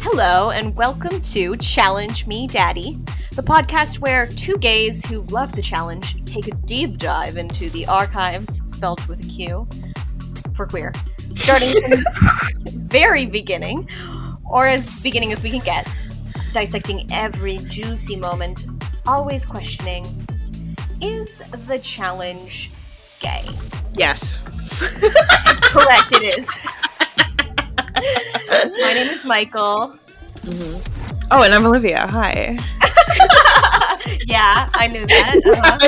Hello, and welcome to Challenge Me Daddy, the podcast where two gays who love the challenge take a deep dive into the archives, spelled with a Q, for queer, starting from the very beginning, or as beginning as we can get, dissecting every juicy moment, always questioning is the challenge gay? Yes. Correct, it is. My name is Michael. Oh, and I'm Olivia. Hi. yeah, I knew that. Uh-huh.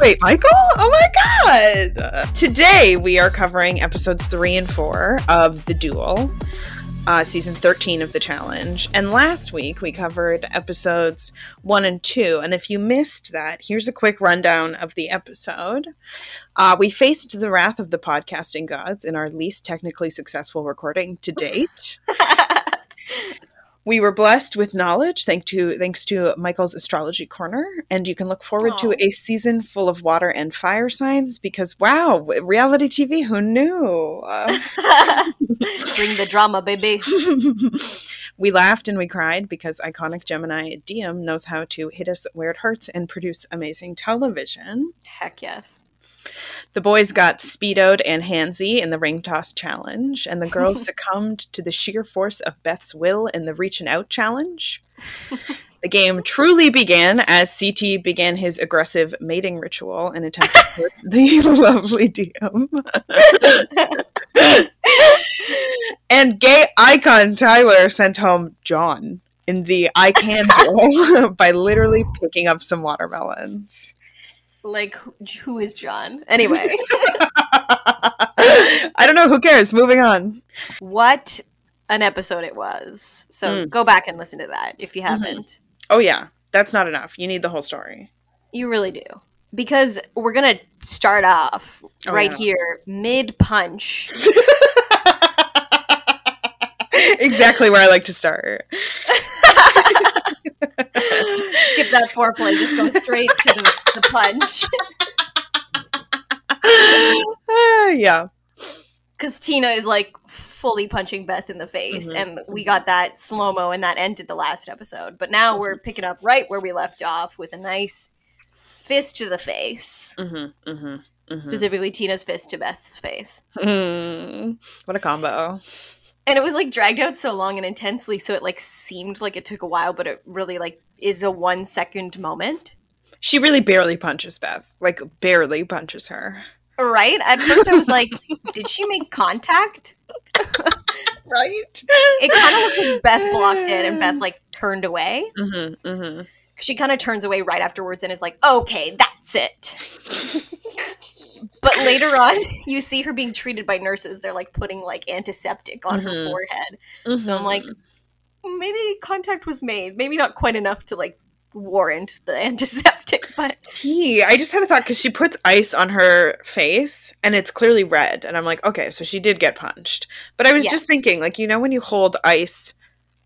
Wait, Michael? Oh my god! Today we are covering episodes three and four of The Duel, uh, season 13 of The Challenge. And last week we covered episodes one and two. And if you missed that, here's a quick rundown of the episode. Uh, we faced the wrath of the podcasting gods in our least technically successful recording to date. We were blessed with knowledge thanks to thanks to Michael's astrology corner, and you can look forward to a season full of water and fire signs because wow, reality TV, who knew? Uh, Bring the drama, baby. we laughed and we cried because iconic Gemini Diem knows how to hit us where it hurts and produce amazing television. Heck yes. The boys got speedoed and handsy in the ring toss challenge, and the girls succumbed to the sheer force of Beth's will in the reach and out challenge. The game truly began as CT began his aggressive mating ritual and attempted to hurt the lovely Diem. and gay icon Tyler sent home John in the I can duel by literally picking up some watermelons. Like, who, is John? Anyway, I don't know. Who cares? Moving on. what an episode it was. So Mm. go back and listen to that if you haven't. Oh yeah, that's not enough. You need the whole story. You really do. Because we're going to start off Oh, right yeah. here, mid punch. exactly where I like to start. Skip that foreplay, just go straight to the, the punch. Ah, yeah. Because Tina is like fully punching Beth in the face, Mhm. and we got that slow mo, and that ended the last episode. But now we're picking up right where we left off with a nice fist to the face, Mm-hmm, mm-hmm, mm-hmm. specifically Tina's fist to Beth's face. Mm, what a combo. And it was like dragged out so long and intensely, so it like seemed like it took a while, but it really like is a one second moment. She really barely punches Beth. Like barely punches her. Right? At first I was like, did she make contact? Right? It kind of looks like Beth blocked it and Beth like turned away. Mm-hmm, mm-hmm. she kind of turns away right afterwards and is like, okay, that's it. but later on, you see her being treated by nurses. They're like putting like antiseptic on her Mhm. forehead. So I'm like, maybe contact was made. Maybe not quite enough to like warrant the antiseptic, but He, I just had a thought because she puts ice on her face and it's clearly red. And I'm like, okay, so she did get punched. But I was Yeah. just thinking, like, you know, when you hold ice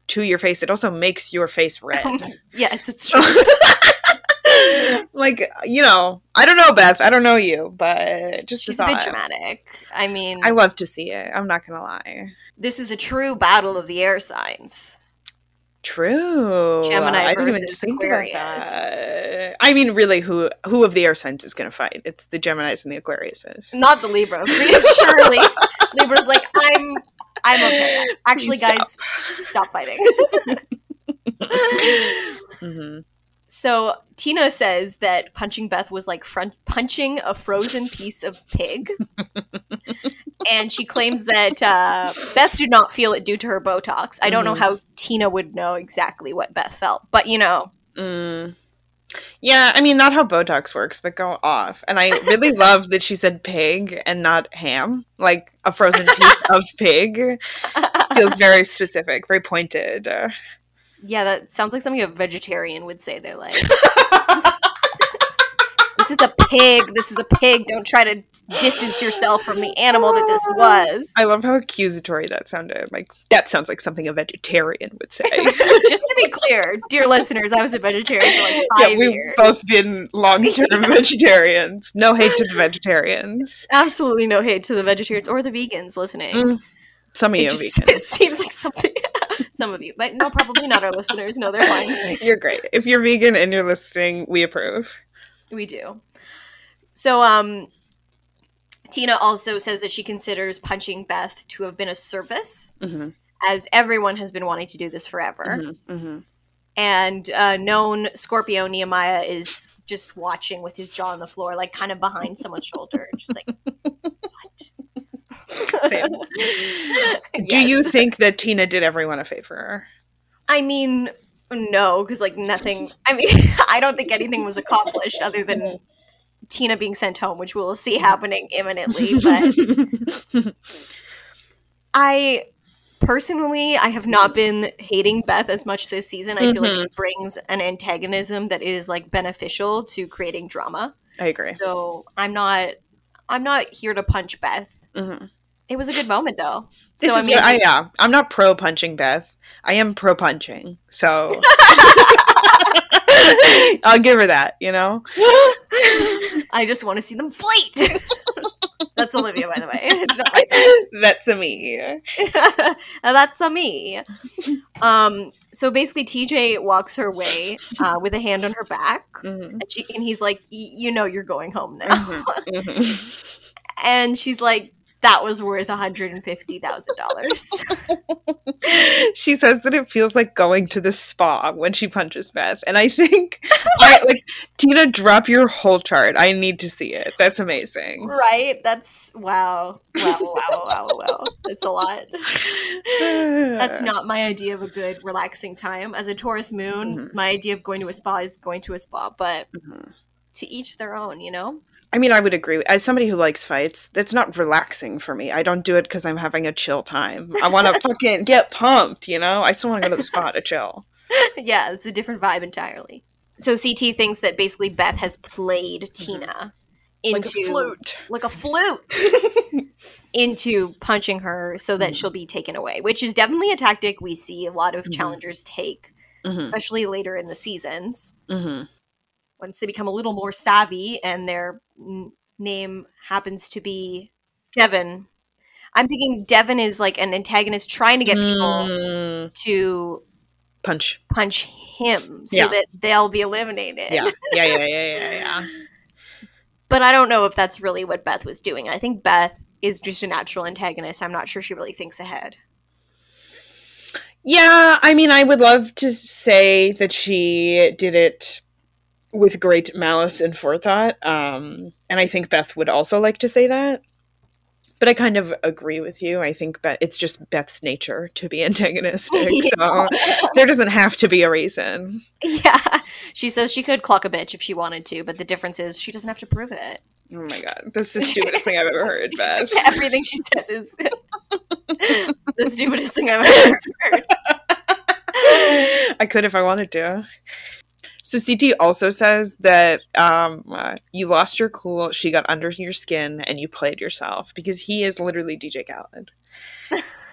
to your face, it also makes your face red. yeah, it's, it's true. Like, you know, I don't know, Beth. I don't know you, but just She's a bit dramatic. I mean, I love to see it. I'm not going to lie. this is a true battle of the air signs. True. Gemini I didn't even think Aquarius. about that. I mean, really, who who of the air signs is going to fight? It's the Gemini's and the Aquariuses. Not the Libra. Surely, Libra's like, I'm, I'm okay. Actually, Stop. guys, stop fighting. hmm So Tina says that punching Beth was like front punching a frozen piece of pig, and she claims that uh, Beth did not feel it due to her Botox. I don't know Mhm. how Tina would know exactly what Beth felt, but you know, Mm. Yeah, I mean, not how Botox works, but go off. And I really love that she said pig and not ham. Like a frozen piece of pig feels very specific, very pointed. Yeah, that sounds like something a vegetarian would say. They're like, "This is a pig. This is a pig. Don't try to distance yourself from the animal that this was. I love how accusatory that sounded. Like that sounds like something a vegetarian would say. Just to be clear, dear listeners, I was a vegetarian for like five yeah, we've years. both been long-term vegetarians. No hate to the vegetarians. Absolutely no hate to the vegetarians or the vegans listening. Mm, Some of you just it seems like something. Some of you, but no, probably not our listeners. No, they're fine. You're great. If you're vegan and you're listening, we approve. We do. So, um, Tina also says that she considers punching Beth to have been a service, hmm as everyone has been wanting to do this forever. hmm hmm And uh, known Scorpio Nehemiah is just watching with his jaw on the floor, like kind of behind someone's shoulder, just like, Same. Do you think that Tina did everyone a favor? I mean, no, because like nothing. I mean, I don't think anything was accomplished other than Tina being sent home, which we'll see happening imminently. But I personally, I have not been hating Beth as much this season. I feel like she brings an antagonism that is like beneficial to creating drama. I agree. So I'm not, I'm not here to punch Beth. hmm It was a good moment though. This so is I mean, what I yeah. I'm not pro punching Beth. I am pro punching. So I'll give her that. You know. I just want to see them fight. That's Olivia, by the way. It's not like That's a me. That's a me. Um. So basically, TJ walks her way uh, with a hand on her back, Mhm. and, she, and he's like, "Y- "You know, you're going home now." Mhm. Mhm. and she's like, "That was worth one hundred and fifty thousand dollars." she says that it feels like going to the spa when she punches Beth, and I think, I, like Tina, drop your whole chart. I need to see it. That's amazing. Right? That's wow, wow, wow, wow, wow. That's a lot. That's not my idea of a good relaxing time. As a Taurus moon, Mhm. my idea of going to a spa is going to a spa, but Mhm. to each their own, you know? I mean, I would agree. As somebody who likes fights, that's not relaxing for me. I don't do it because I'm having a chill time. I want to fucking get pumped, you know? I still want to go to the spot to chill. yeah, it's a different vibe entirely. So CT thinks that basically Beth has played Tina into Like a flute. like a flute into punching her so that Mhm. she'll be taken away, which is definitely a tactic we see a lot of Mhm. challengers take, hmm especially later in the seasons. Once they become a little more savvy and their n- name happens to be Devon. I'm thinking Devon is like an antagonist trying to get people Mm, to punch. punch him so Yeah. that they'll be eliminated. Yeah. Yeah, yeah, yeah, yeah, yeah. But I don't know if that's really what Beth was doing. I think Beth is just a natural antagonist. I'm not sure she really thinks ahead. Yeah, I mean, I would love to say that she did it with great malice and forethought. Um, and I think Beth would also like to say that. But I kind of agree with you. I think Beth, it's just Beth's nature to be antagonistic. So there doesn't have to be a reason. yeah. She says she could clock a bitch if she wanted to, but the difference is she doesn't have to prove it. Oh my god, that's the stupidest thing I've ever heard, Beth. Everything she says is the stupidest thing I've ever heard. I could if I wanted to. So CT also says that um, uh, you lost your cool, she got under your skin, and you played yourself because he is literally DJ Khaled.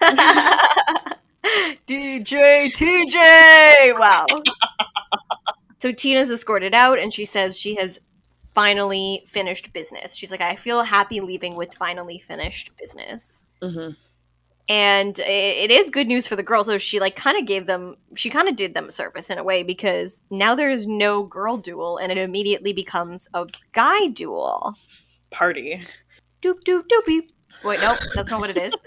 DJ TJ! Wow. So Tina's escorted out and she says she has finally finished business. She's like, I feel happy leaving with finally finished business. hmm And it is good news for the girls. So she like kind of gave them, she kind of did them a service in a way because now there is no girl duel and it immediately becomes a guy duel. Party. Doop doop doopy. Wait, nope, that's not what it is.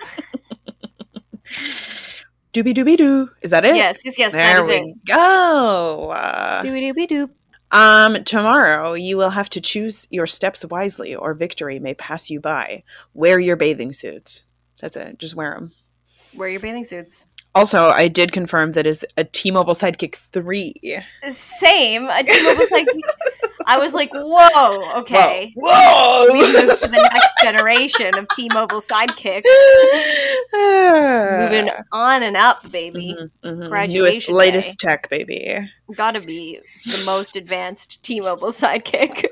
Doobie doobie doo. Is that it? yes, yes, yes, There we it. go. Uh, Doopy doopy doop. um, tomorrow you will have to choose your steps wisely, or victory may pass you by. Wear your bathing suits. That's it. Just wear them. Wear your bathing suits. Also, I did confirm that is a T-Mobile Sidekick three. Same. A T-Mobile Sidekick. I was like, whoa, okay. Whoa! We moved to the next generation of T-Mobile sidekicks. Moving on and up, baby. Mhm, mhm. Newest, Graduation latest tech, baby. Gotta be the most advanced T-Mobile sidekick.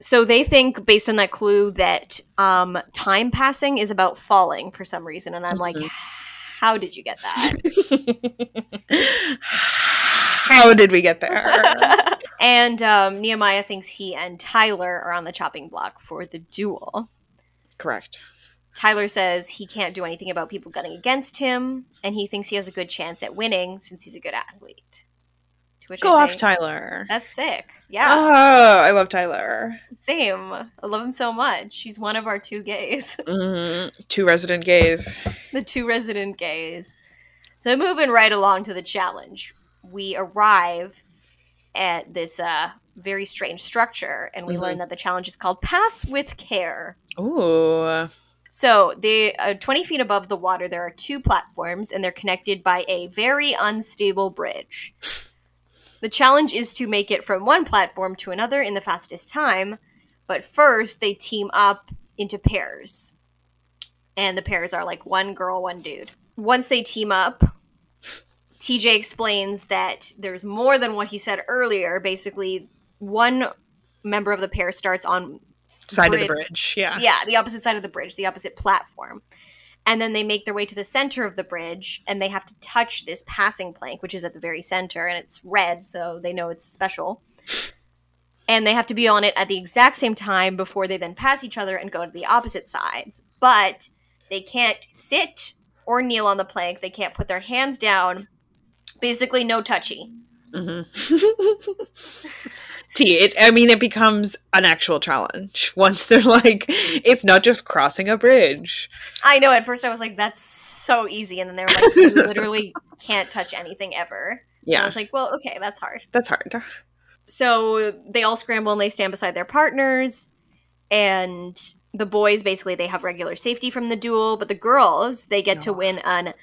So they think, based on that clue, that um, time passing is about falling for some reason, and I'm like, Mhm. how did you get that? How did we get there? and um, Nehemiah thinks he and Tyler are on the chopping block for the duel. Correct. Tyler says he can't do anything about people gunning against him, and he thinks he has a good chance at winning since he's a good athlete. Which Go I off, say, Tyler. That's sick. Yeah, Oh, I love Tyler. same. I love him so much. He's one of our two gays, Mhm. Two resident gays. the two resident gays. So moving right along to the challenge, we arrive at this uh, very strange structure, and we Mhm. learn that the challenge is called Pass with Care. Ooh. So, they uh, 20 feet above the water, there are two platforms, and they're connected by a very unstable bridge. The challenge is to make it from one platform to another in the fastest time, but first they team up into pairs. And the pairs are like one girl, one dude. Once they team up, TJ explains that there's more than what he said earlier. Basically, one member of the pair starts on Side of the Bridge. bridge. Yeah. yeah, the opposite side of the bridge, the opposite platform. And then they make their way to the center of the bridge and they have to touch this passing plank, which is at the very center, and it's red, so they know it's special. And they have to be on it at the exact same time before they then pass each other and go to the opposite sides. But they can't sit or kneel on the plank, they can't put their hands down. Basically, no touchy. Mm-hmm. T, it, I mean, it becomes an actual challenge once they're like, it's not just crossing a bridge. I know at first I was like, that's so easy. And then they were like, you literally can't touch anything ever. And I Yeah, was like, well, okay, that's hard. that's hard. so they all scramble and they stand beside their partners and the boys basically they have regular safety from the duel but the girls they get to win an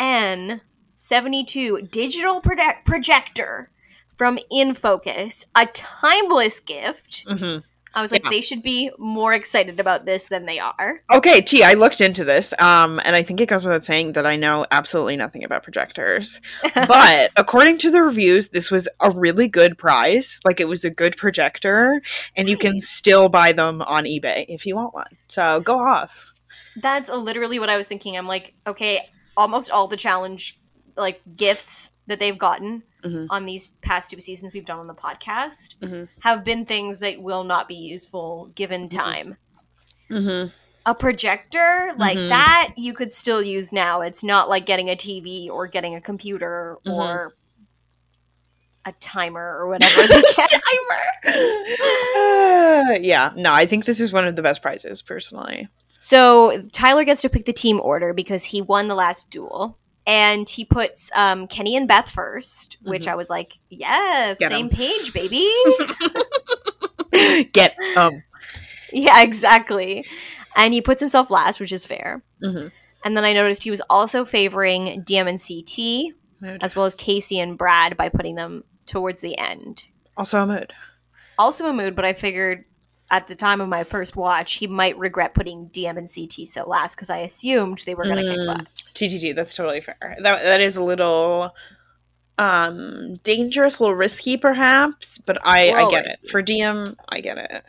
in 72 digital project- projector from InFocus a timeless gift hmm i was like Yeah. they should be more excited about this than they are Okay, T, I looked into this, um, and I think it goes without saying that I know absolutely nothing about projectors. But according to the reviews, this was a really good price. Like, it was a good projector, and you can still buy them on eBay if you want one. So go off. That's literally what I was thinking. I'm like, okay, almost all the challenge like gifts that they've gotten Mhm. on these past two seasons we've done on the podcast Mhm. have been things that will not be useful given Mhm. time. Mm-hmm. A projector like Mhm. that you could still use now. It's not like getting a TV or getting a computer Mhm. or a timer or whatever. get. Uh, yeah, no, I think this is one of the best prizes, personally. So Tyler gets to pick the team order because he won the last duel. And he puts um, Kenny and Beth 1st which Mhm. I was like, yes, Get 'em. same page, baby. Get um. yeah, exactly. And he puts himself last, which is fair. mhm. And then I noticed he was also favoring Diem and CT, Mood. as well as Casey and Brad, by putting them towards the end. Also a mood. Also a mood, but I figured at the time of my first watch, he might regret putting Diem and CT so last because I assumed they were going to kick Mm. butt. TTT, that's totally fair. That that is a little um dangerous, a little risky perhaps, but I I get risky. it. For Diem, I get it.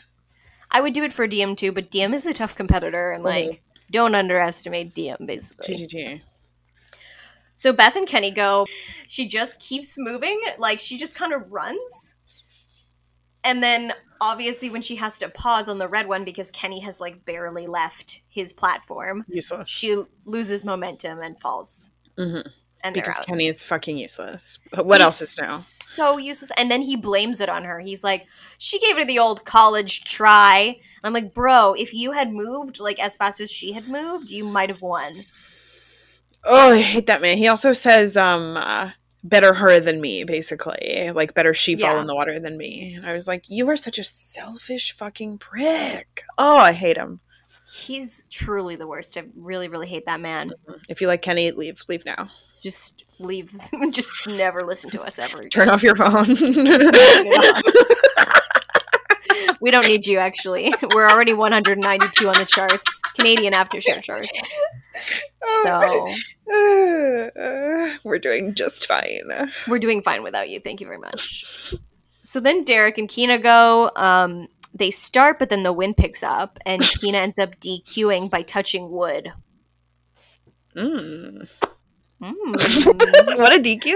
I would do it for Diem too, but Diem is a tough competitor, and like, Mhm. don't underestimate Diem, basically. TTT. So Beth and Kenny go. She just keeps moving, like she just kind of runs, and then obviously when she has to pause on the red one because Kenny has like barely left his platform, Useless. she loses momentum and falls, hmm and Because. Kenny is fucking useless. What He's else is new? So useless. And then he blames it on her. He's like, she gave it the old college try. And I'm like, bro, if you had moved like as fast as she had moved, you might have won. Oh, I hate that man. He also says, um, uh, better her than me, basically. Like, better she fall in the water than me. And I was like, you are such a selfish fucking prick. Oh, I hate him. He's truly the worst. I really, really hate that man. Mm-hmm. If you like Kenny, leave. Leave now. Just leave. Just never listen to us ever. again. Turn off your phone. We don't need you, actually. We're already 192 on the charts, Canadian after show charts. So Uh, we're doing just fine. we're doing fine without you. Thank you very much. So then Derek and Kina go. Um, they start, but then the wind picks up, and Kina ends up DQing by touching wood. Mm. Mm. what a DQ!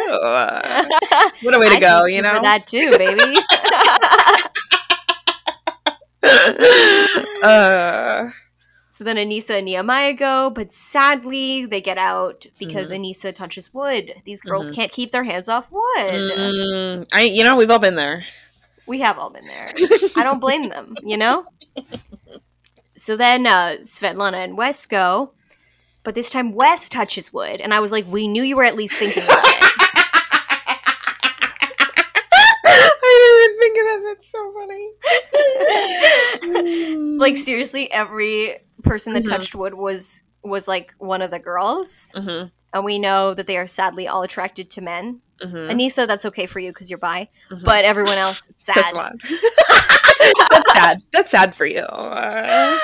What a way to I'd go, you know. For that too, baby. uh, so then Aneesa and Nehemiah go, but sadly they get out because Aneesa touches wood. These girls Mhm. can't keep their hands off wood. mm, I, you know, we've all been there. We have all been there. I don't blame them, you know? So then uh, Svetlana and Wes go, but this time Wes touches wood. And I was like, we knew you were at least thinking about it. That's so funny. like, seriously, every person that Mhm. touched wood was was like one of the girls. Mhm, And we know that they are sadly all attracted to men. mhm, Aneesa, that's okay for you because you're bi. mhm. But everyone else, sad. that's sad. that's sad. That's sad for you. Uh,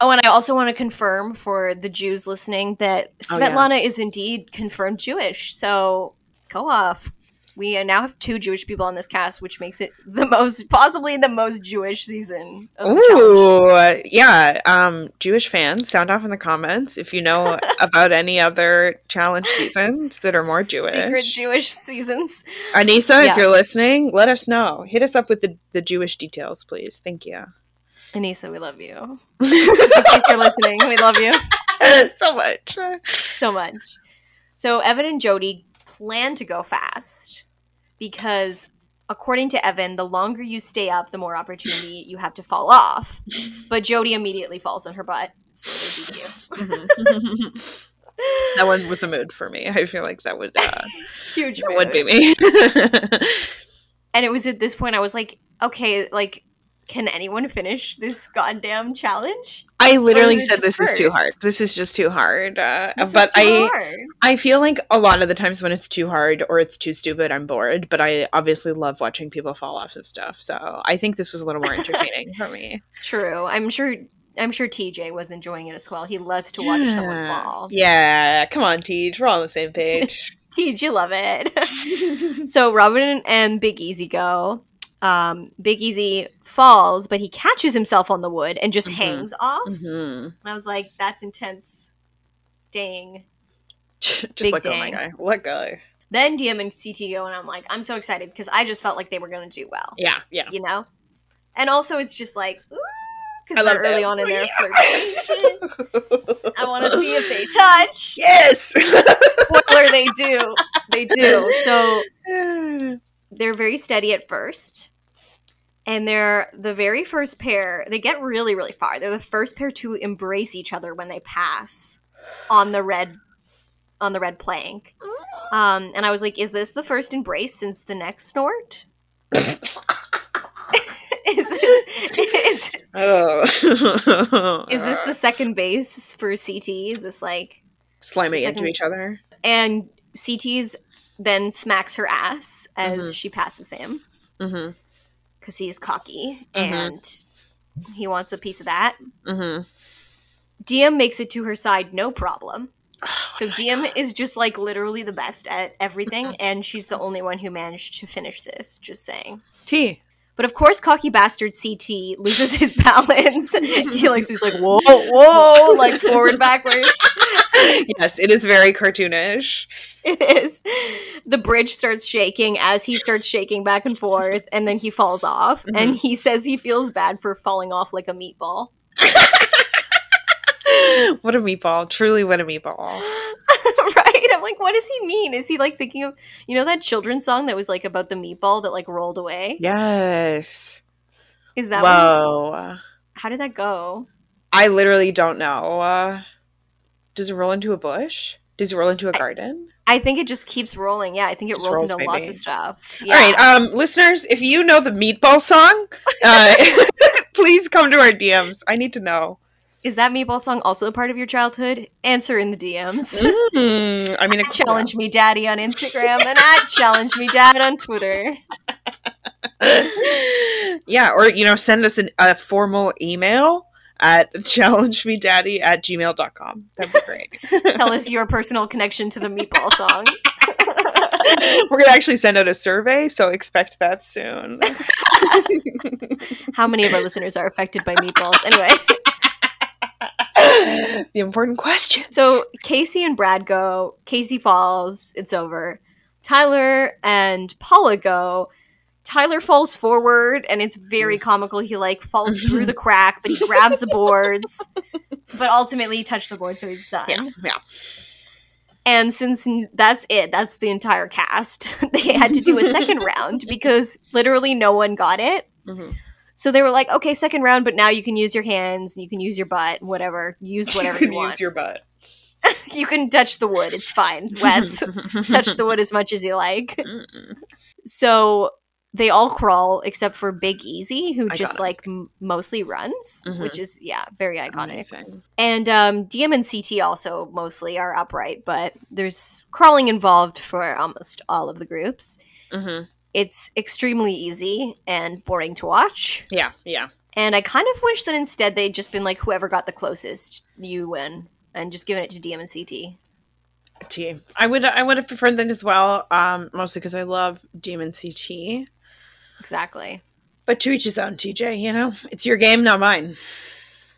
Oh, and I also want to confirm for the Jews listening that Oh, yeah. Svetlana is indeed confirmed Jewish. So go off. We now have two Jewish people on this cast, which makes it the most, possibly the most Jewish season of the. Ooh, yeah. Um, Jewish fans, sound off in the comments if you know about any other challenge seasons that are more Jewish. Secret Jewish seasons. Aneesa, Yeah. if you're listening, let us know. Hit us up with the, the Jewish details, please. Thank you. Aneesa, we love you. In case you're listening, we love you so much. so much. So Evan and Jodi plan to go fast because according to Evan, the longer you stay up, the more opportunity you have to fall off. But Jodi immediately falls on her butt. So. Mhm. that one was a mood for me. I feel like that would uh, Huge that would be me. And it was at this point I was like, okay, like, can anyone finish this goddamn challenge? I literally said this is too hard. This is just too hard. Uh, but too I hard. I feel like a lot of the times when it's too hard or it's too stupid, I'm bored. But I obviously love watching people fall off of stuff. So I think this was a little more entertaining for me. True. I'm sure. I'm sure TJ was enjoying it as well. He loves to watch someone Yeah. fall. Yeah, come on, Teej. We're all on the same page. TJ, you love it. so Robin and Big Easy go. Um, Big Easy falls, but he catches himself on the wood and just Mhm. hangs off. hmm And I was like, "That's intense." Dang. Just Big let go, my guy. Let go. Then Diem and CT go, and I'm like, I'm so excited because I just felt like they were going to do well. Yeah, yeah. you know? And also, it's just like, because they're early that. on in their flirtation. I want to see if they touch. Yes. Spoiler, they do. They do. So they're very steady at first. And they're the very first pair, they get really, really far. They're the first pair to embrace each other when they pass on the red on the red plank. Um, and I was like, is this the first embrace since the next snort? is this, is, oh. is this the second base for CT? Is this like slamming into each other? and CT's then smacks her ass as Mhm. she passes him Mm-hmm. because he's cocky Mhm. and he wants a piece of that. Mm-hmm. Diem makes it to her side, no problem. Oh So Diem is just like literally the best at everything, Mm-hmm. and she's the only one who managed to finish this. Just saying. T. But of course, cocky bastard CT loses his balance. he likes he's like whoa, whoa, like forward backwards. yes, it is very cartoonish. It is. The bridge starts shaking as he starts shaking back and forth, and then he falls off. Mm-hmm. And he says he feels bad for falling off like a meatball. what a meatball. Truly, what a meatball. I'm like, what does he mean? Is he like thinking of, you know, that children's song that was like about the meatball that like rolled away? Yes. Is that one? Whoa. How did that go? I literally don't know. Uh, does it roll into a bush? Does it roll into a garden? I think it just keeps rolling. Yeah, I think it rolls, rolls, into lots of stuff. Yeah. All right, um, listeners, if you know the meatball song, uh, please come to our DMs. I need to know. Is that meatball song also a part of your childhood? Answer in the DMs. Mm, I mean, Challenge me daddy on Instagram and at challenge me dad on Twitter. yeah, or you know, send us an, a formal email at challengemedaddy at gmail.com. That'd be great. Tell us your personal connection to the meatball song. We're gonna actually send out a survey, so expect that soon. How many of our listeners are affected by meatballs? Anyway, the important question. so Casey and Brad go. Casey falls. It's over. Tyler and Paula go. Tyler falls forward, and it's very comical. He like falls through the crack, but he grabs the boards. But ultimately, he touched the board, so he's done. yeah, yeah. And since that's it, that's the entire cast. they had to do a second round because literally no one got it. Mhm. So they were like, okay, second round, but now you can use your hands, you can use your butt, whatever. Use whatever you, want. You can want. use your butt. you can touch the wood, it's fine. Wes, touch the wood as much as you like. Mm-mm. So they all crawl except for Big Easy, who just like m- mostly runs, Mhm. which is, yeah, very iconic. Amazing. And um, Diem and CT also mostly are upright, but there's crawling involved for almost all of the groups. hmm It's extremely easy and boring to watch. Yeah, yeah. And I kind of wish that instead they'd just been like, whoever got the closest, you win, and just given it to Diem and CT. T. I would I would have preferred that as well. Um, mostly because I love Demon CT. Exactly. But to each his own, TJ. You know, it's your game, not mine.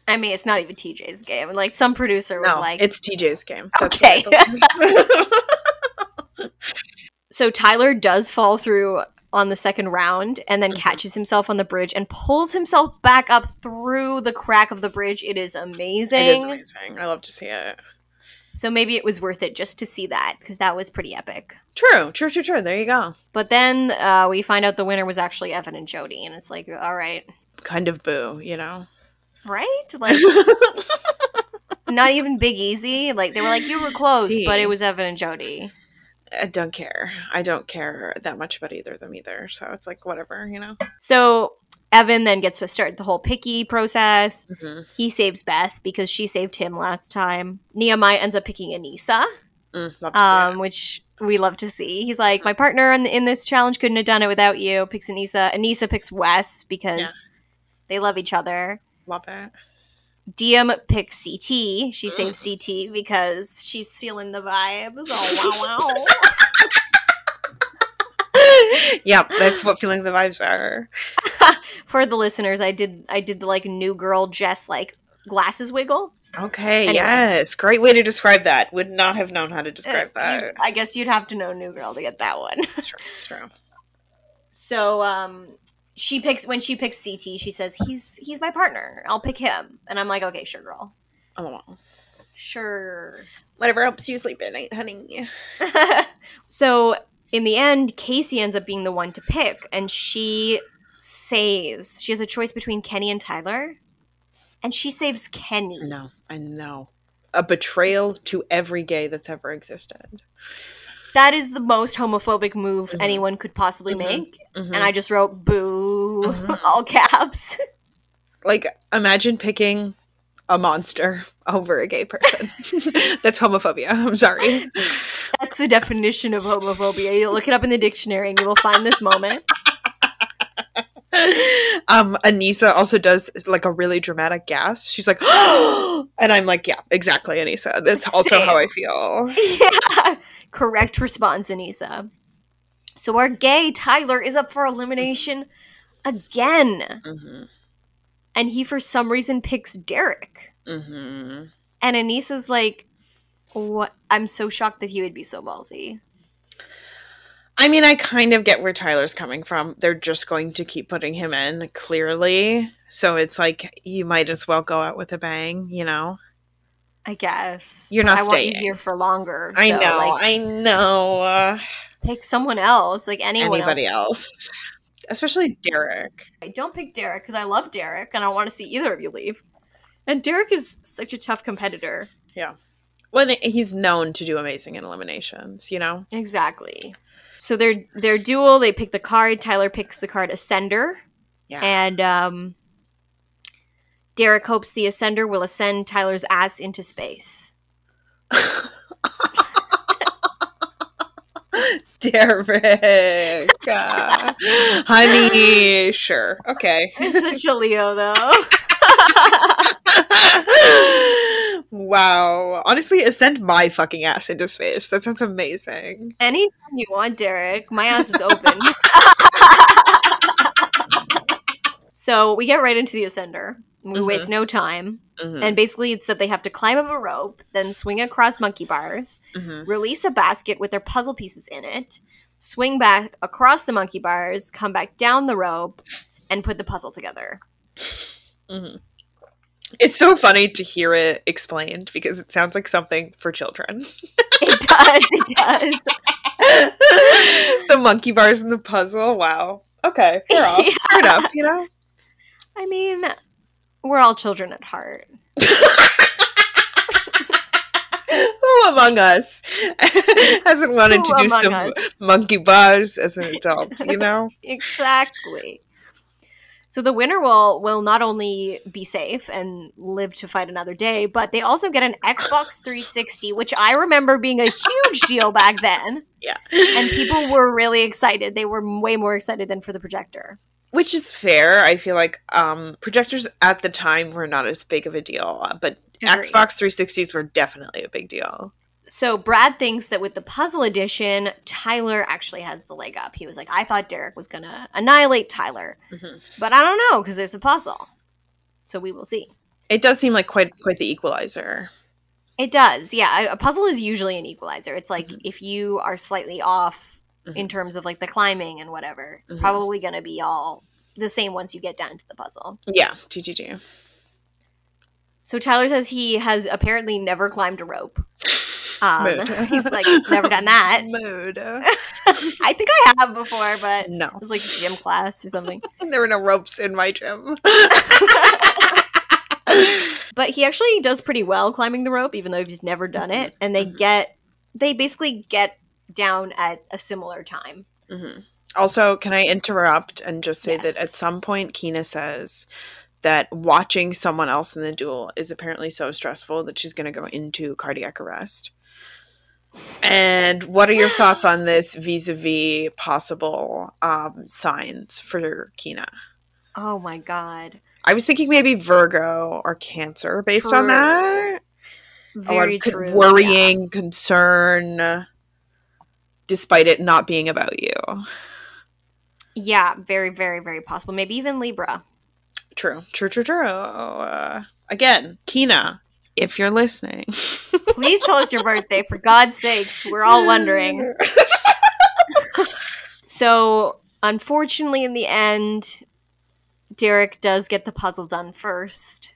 I mean, it's not even TJ's game. Like some producer was No, like, it's TJ's game. That's Okay. what I believe. so Tyler does fall through on the second round and then Mhm. catches himself on the bridge and pulls himself back up through the crack of the bridge. It is amazing. it is amazing. I love to see it. So maybe it was worth it just to see that because that was pretty epic. True, true, true, true. There you go. But then uh, we find out the winner was actually Evan and Jodi, and it's like, all right, Kind of boo, you know. right? Like, not even Big Easy. Like they were like, you were close, Tea. but it was Evan and Jodi. I don't care. I don't care that much about either of them either. So it's like whatever, you know. So Evan then gets to start the whole picky process. Mm-hmm. He saves Beth because she saved him last time. Nehemiah ends up picking Aneesa, Mm, love to see um, which we love to see. He's like, my partner in, in this challenge couldn't have done it without you. Picks Aneesa. Aneesa picks Wes because Yeah. they love each other. Love it. Diem picks CT. She saves CT because she's feeling the vibes. Oh wow wow. yep, that's what feeling the vibes are. For the listeners, I did I did the like new girl Jess like glasses wiggle. Okay, Anyway. yes. Great way to describe that. Would not have known how to describe Uh, you- that. I guess you'd have to know new girl to get that one. It's true. It's true. So um she picks when she picks CT, she says, He's he's my partner. I'll pick him. And I'm like, Okay, sure girl. Oh. Sure. Whatever helps you sleep at night, honey. so in the end, Casey ends up being the one to pick, and she saves. She has a choice between Kenny and Tyler, and she saves Kenny. No, I know. A betrayal to every gay that's ever existed. That is the most homophobic move Mhm. anyone could possibly Mhm. make. Mhm. And I just wrote boo, Mhm. all caps. like imagine picking a monster over a gay person. that's homophobia. I'm sorry. That's the definition of homophobia. You look it up in the dictionary and you will find this moment. um Aneesa also does like a really dramatic gasp. She's like, Oh and I'm like, yeah, exactly, Aneesa. That's also how I feel. yeah. Correct response, Aneesa. So our gay Tyler is up for elimination again. hmm And he for some reason picks Derek. hmm And Aneesa's like, what I'm so shocked that he would be so ballsy. I mean, I kind of get where Tyler's coming from. They're just going to keep putting him in, clearly. So it's like you might as well go out with a bang, you know? I guess. You're not I want you staying. here for longer. I know, Like, I know. Uh, pick someone else, like anyone anybody else. else. Especially Derek. I Don't pick Derek because I love Derek and I want to see either of you leave. And Derek is such a tough competitor. Yeah. When he's known to do amazing in eliminations, you know? Exactly. So their their duel, they pick the card. Tyler picks the card Ascender, Yeah. and um, Derek hopes the Ascender will ascend Tyler's ass into space. Derek. Uh, honey, sure. Okay. It's such a Leo, though. Wow. Honestly, send my fucking ass into space. That sounds amazing. Anytime you want, Derek. My ass is open. so we get right into the ascender. We Mhm. waste no time. Mhm, And basically, it's that they have to climb up a rope, then swing across monkey bars, mhm. release a basket with their puzzle pieces in it, swing back across the monkey bars, come back down the rope, and put the puzzle together. Mhm. It's so funny to hear it explained because it sounds like something for children. It does. It does. the monkey bars in the puzzle. Wow. Okay, fair, off. Yeah. fair enough. You know. I mean, we're all children at heart. Who among us hasn't wanted Who to do some us? monkey bars as an adult? You know. Exactly. So the winner will will not only be safe and live to fight another day, but they also get an Xbox 360, which I remember being a huge deal back then, Yeah. and people were really excited. They were way more excited than for the projector. Which is fair. I feel like um, projectors at the time were not as big of a deal, uh, but Agreed. Xbox 360s were definitely a big deal. So Brad thinks that with the puzzle edition, Tyler actually has the leg up. He was like, "I thought Derek was gonna annihilate Tyler, Mhm. but I don't know because there's a puzzle." So we will see. It does seem like quite quite the equalizer. It does, yeah. A- puzzle is usually an equalizer. It's like Mhm. if you are slightly off in Mhm. terms of like the climbing and whatever, it's Mhm. probably going to be all the same once you get down to the puzzle. Yeah, TGG. So Tyler says he has apparently never climbed a rope. Um, he's like never done that. Mood. I think I have before, but no, it was like gym class or something. there were no ropes in my gym. But he actually does pretty well climbing the rope, even though he's never done it. And they Mhm. get, they basically get down at a similar time. Mhm. Also, can I interrupt and just say that at some point, Kina says that watching someone else in the duel is apparently so stressful that she's going to go into cardiac arrest. And what are your thoughts on this vis-a-vis possible um, signs for Kina? Oh my god. I was thinking maybe Virgo or Cancer based on True. that. a lot of true. worrying, concern, despite it not being about you. Yeah. very, very, very possible. Maybe even Libra. True, true, true, true. Uh, again, Kina, if you're listening, Please tell us your birthday, for God's sakes. We're all wondering. So, unfortunately, in the end, Derek does get the puzzle done first.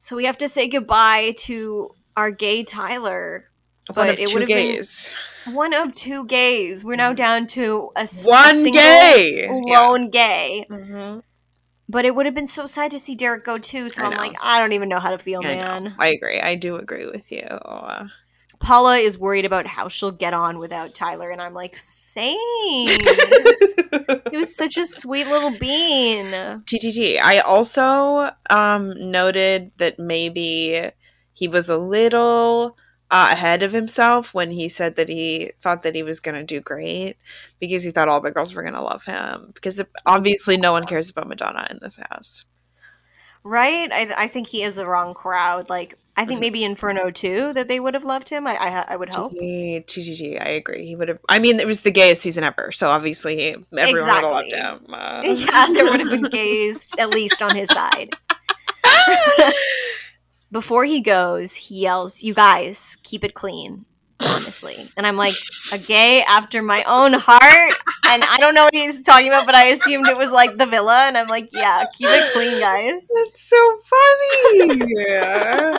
So we have to say goodbye to our gay Tyler. One But of it would've been- One of two gays. We're now Mhm. down to a, a One single gay. Yeah. lone gay. Mhm. But it would have been so sad to see Derek go too. So I I'm know. like, I don't even know how to feel, I know. man. I agree. I do agree with you. Uh, Paula is worried about how she'll get on without Tyler, and I'm like, same. he was such a sweet little bean. TTT. I also um, noted that maybe he was a little uh, ahead of himself when he said that he thought that he was going to do great because he thought all the girls were going to love him. Because obviously, no one cares about Madonna in this house. Right? I, I think he is the wrong crowd. Like, I think Mhm. maybe Inferno too that they would have loved him. I I, I would hope. TTT, I agree. He would have. I mean, it was the gayest season ever, so obviously everyone would have loved him. Uh, yeah, there would have been gays at least on his side. Before he goes, he yells, "You guys, keep it clean." Honestly, and I'm like a gay after my own heart, and I don't know what he's talking about, but I assumed it was like the villa, and I'm like, yeah, keep it clean, guys. That's so funny. yeah.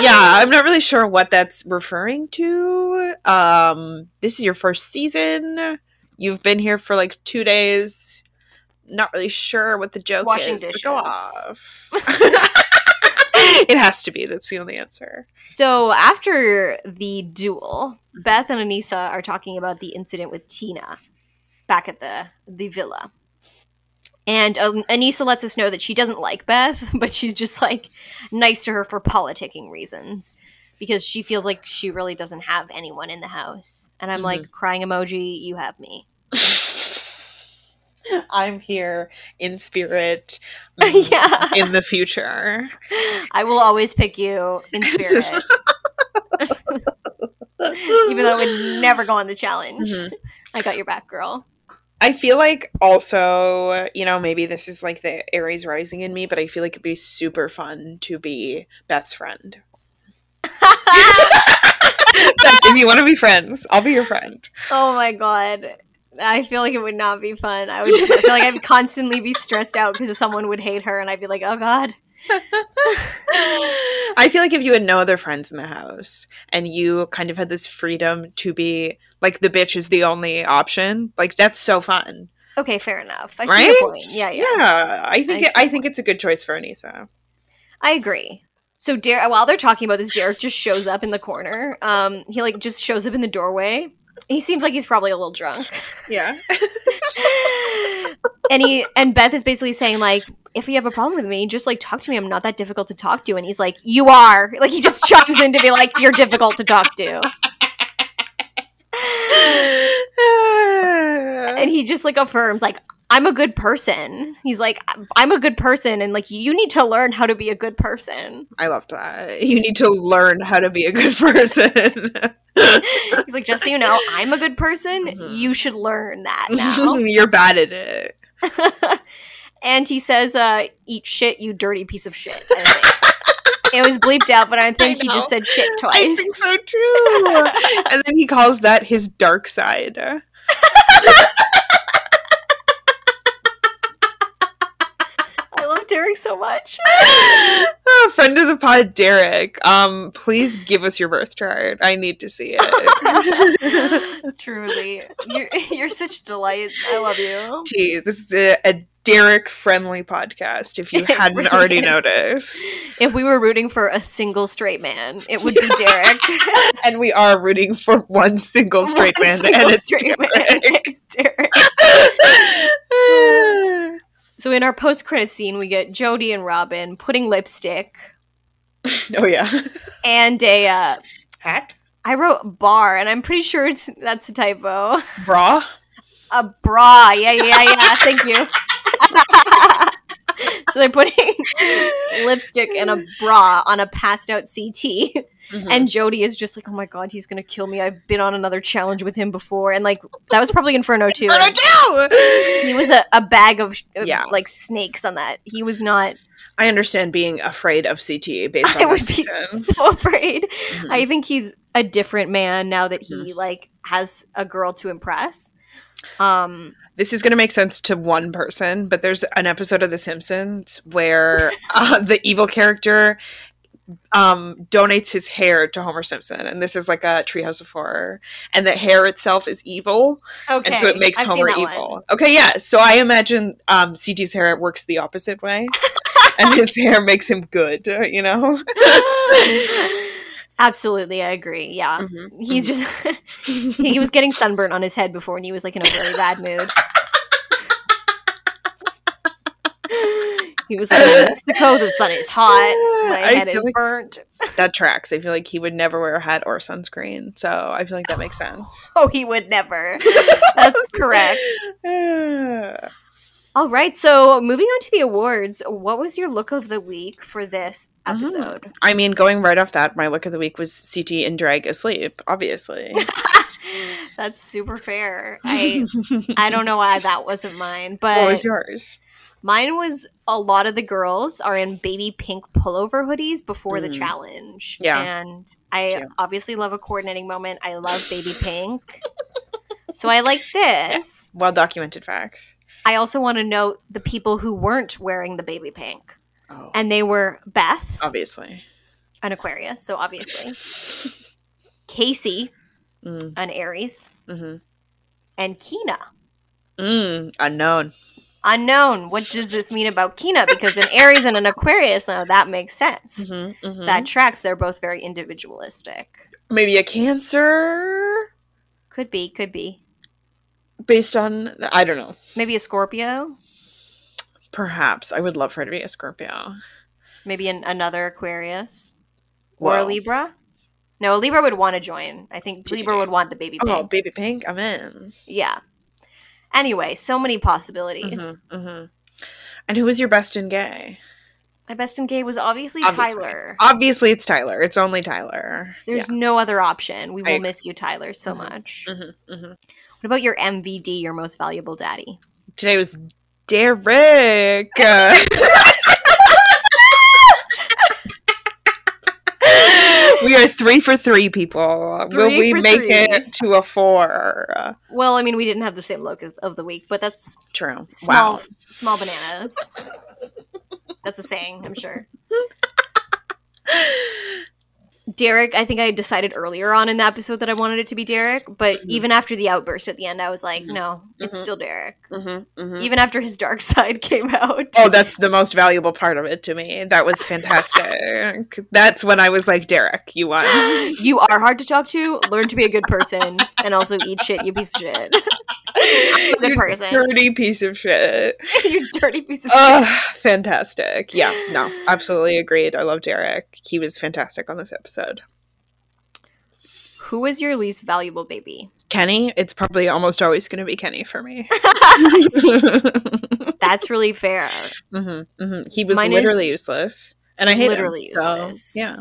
yeah, I'm not really sure what that's referring to. Um, this is your first season. You've been here for like two days. Not really sure what the joke Washing is. but Go off. it has to be. That's the only answer. So after the duel, Beth and Aneesa are talking about the incident with Tina back at the the villa. And um, Aneesa lets us know that she doesn't like Beth, but she's just like nice to her for politicking reasons because she feels like she really doesn't have anyone in the house. And I'm like crying emoji, you have me. I'm here in spirit. mm, yeah. In the future. I will always pick you in spirit. Even though I would never go on the challenge. Mhm. I got your back, girl. I feel like also, you know, maybe this is like the Aries rising in me, but I feel like it'd be super fun to be Beth's friend. Beth, if you want to be friends, I'll be your friend. oh my god. I feel like it would not be fun. I would I feel like I'd constantly be stressed out because someone would hate her and I'd be like, oh god. I feel like if you had no other friends in the house and you kind of had this freedom to be like the bitch is the only option, like that's so fun, Okay, fair enough. I right? Yeah, yeah. Yeah, I think I it, I think it's a good choice for Aneesa. I agree. So Derek, while they're talking about this, Derek just shows up in the corner. Um, he like just shows up in the doorway. He seems like he's probably a little drunk. Yeah. and he and Beth is basically saying like, if you have a problem with me, just like talk to me. I'm not that difficult to talk to. And he's like, you are. Like he just chimes in to be like, you're difficult to talk to. And he just like affirms like, I'm a good person. He's like, I'm a good person, and like you need to learn how to be a good person. I love that. You need to learn how to be a good person. He's like, just so you know, I'm a good person. Mhm. You should learn that now. You're bad at it. and he says, uh, "Eat shit, you dirty piece of shit." It was bleeped out, but I think he just said shit twice. I think so too. and then he calls that his dark side. Derek so much. oh, friend of the pod, Derek. Um, please give us your birth chart. I need to see it. Truly, you're you're such a delight. I love you. Gee, this is a, a Derek-friendly podcast. If you hadn't really already is. noticed, If we were rooting for a single straight man, it would be Derek. and we are rooting for one single straight One man, single and it's straight man. It's Derek. So in our post-credit scene, we get Jodi and Robin putting lipstick oh yeah, and a. Uh, hat, I wrote bar, and I'm pretty sure it's that's a typo. bra. A bra. Yeah, yeah, yeah. Thank you. so they're putting lipstick and a bra on a passed out CT. Mhm. And Jodi is just like, oh my god, he's gonna kill me. I've been on another challenge with him before. And like, that was probably Inferno too. What and I do? he was a, a bag of Yeah. like snakes on that. He was not. I understand being afraid of CT based on I would this be so afraid. Mhm. I think he's a different man now that Mm-hmm. he like has a girl to impress. Um, this is going to make sense to one person, but there's an episode of The Simpsons where uh, the evil character um, donates his hair to Homer Simpson, and this is like a Treehouse of Horror, and the hair itself is evil, okay, and so it makes I've Homer that one. evil. Okay, yeah. So I imagine um, CT's hair works the opposite way, and his hair makes him good. You know. Absolutely, I agree. Yeah. Mhm, He's just he was getting sunburn on his head before and he was like in a very bad mood. He was like in Mexico, the sun is hot, my I head is like- burnt. that tracks. I feel like he would never wear a hat or sunscreen, so I feel like that makes sense. Oh, he would never. That's correct. All right, so moving on to the awards, what was your look of the week for this Mhm. episode? I mean, going right off that, my look of the week was CT in drag asleep, obviously. That's super fair. I I don't know why that wasn't mine, but what was yours? Mine was a lot of the girls are in baby pink pullover hoodies before the Mhm. challenge. Yeah. And I Cute. obviously love a coordinating moment. I love baby pink. so I liked this. Well documented facts. I also want to note the people who weren't wearing the baby pink. Oh, And they were Beth, obviously. an Aquarius, so obviously. Casey, Mm, an Aries, hmm and Kina. mm, unknown. Unknown. What does this mean about Kina? Because an Aries and an Aquarius, now that makes sense. hmm hmm That tracks. They're both very individualistic. Maybe a cancer Could be, could be. based on I don't know. Maybe a Scorpio. Perhaps I would love for her to be a Scorpio. Maybe an, another Aquarius. Or a Libra. No, a Libra would want to join. I think Libra would want the baby pink. Oh, baby pink, I'm in. Yeah. Anyway, so many possibilities. Mhm, mhm. And who was your best in gay? My best in gay was obviously, Obviously. Tyler. Obviously, it's Tyler. It's only Tyler. There's no other option. We will agree. miss you, Tyler, so Mhm. much. yeah. Mhm, mhm. What about your MVD, your most valuable daddy? Today was Derek. we are three for three, people. Will we make three. it to a four? Well, I mean, we didn't have the same look as, of the week, but that's True. small, Wow. small bananas. that's a saying, I'm sure. Derek, I think I decided earlier on in the episode that I wanted it to be Derek, but Mhm. even after the outburst at the end, I was like, Mhm. no, it's Mhm. still Derek. Mhm, mhm. Even after his dark side came out. Oh, that's the most valuable part of it to me. That was fantastic. that's when I was like, Derek, you won. you are hard to talk to. Learn to be a good person, and also eat shit. You piece of shit. You person. dirty piece of shit. you dirty piece of shit. Fantastic. Yeah, no, absolutely agreed. I love Derek. He was fantastic on this episode. Who is your least valuable baby? Kenny, it's probably almost always going to be Kenny for me. That's really fair. hmm hmm He was Mine literally useless, and I hate literally him. So, useless. yeah.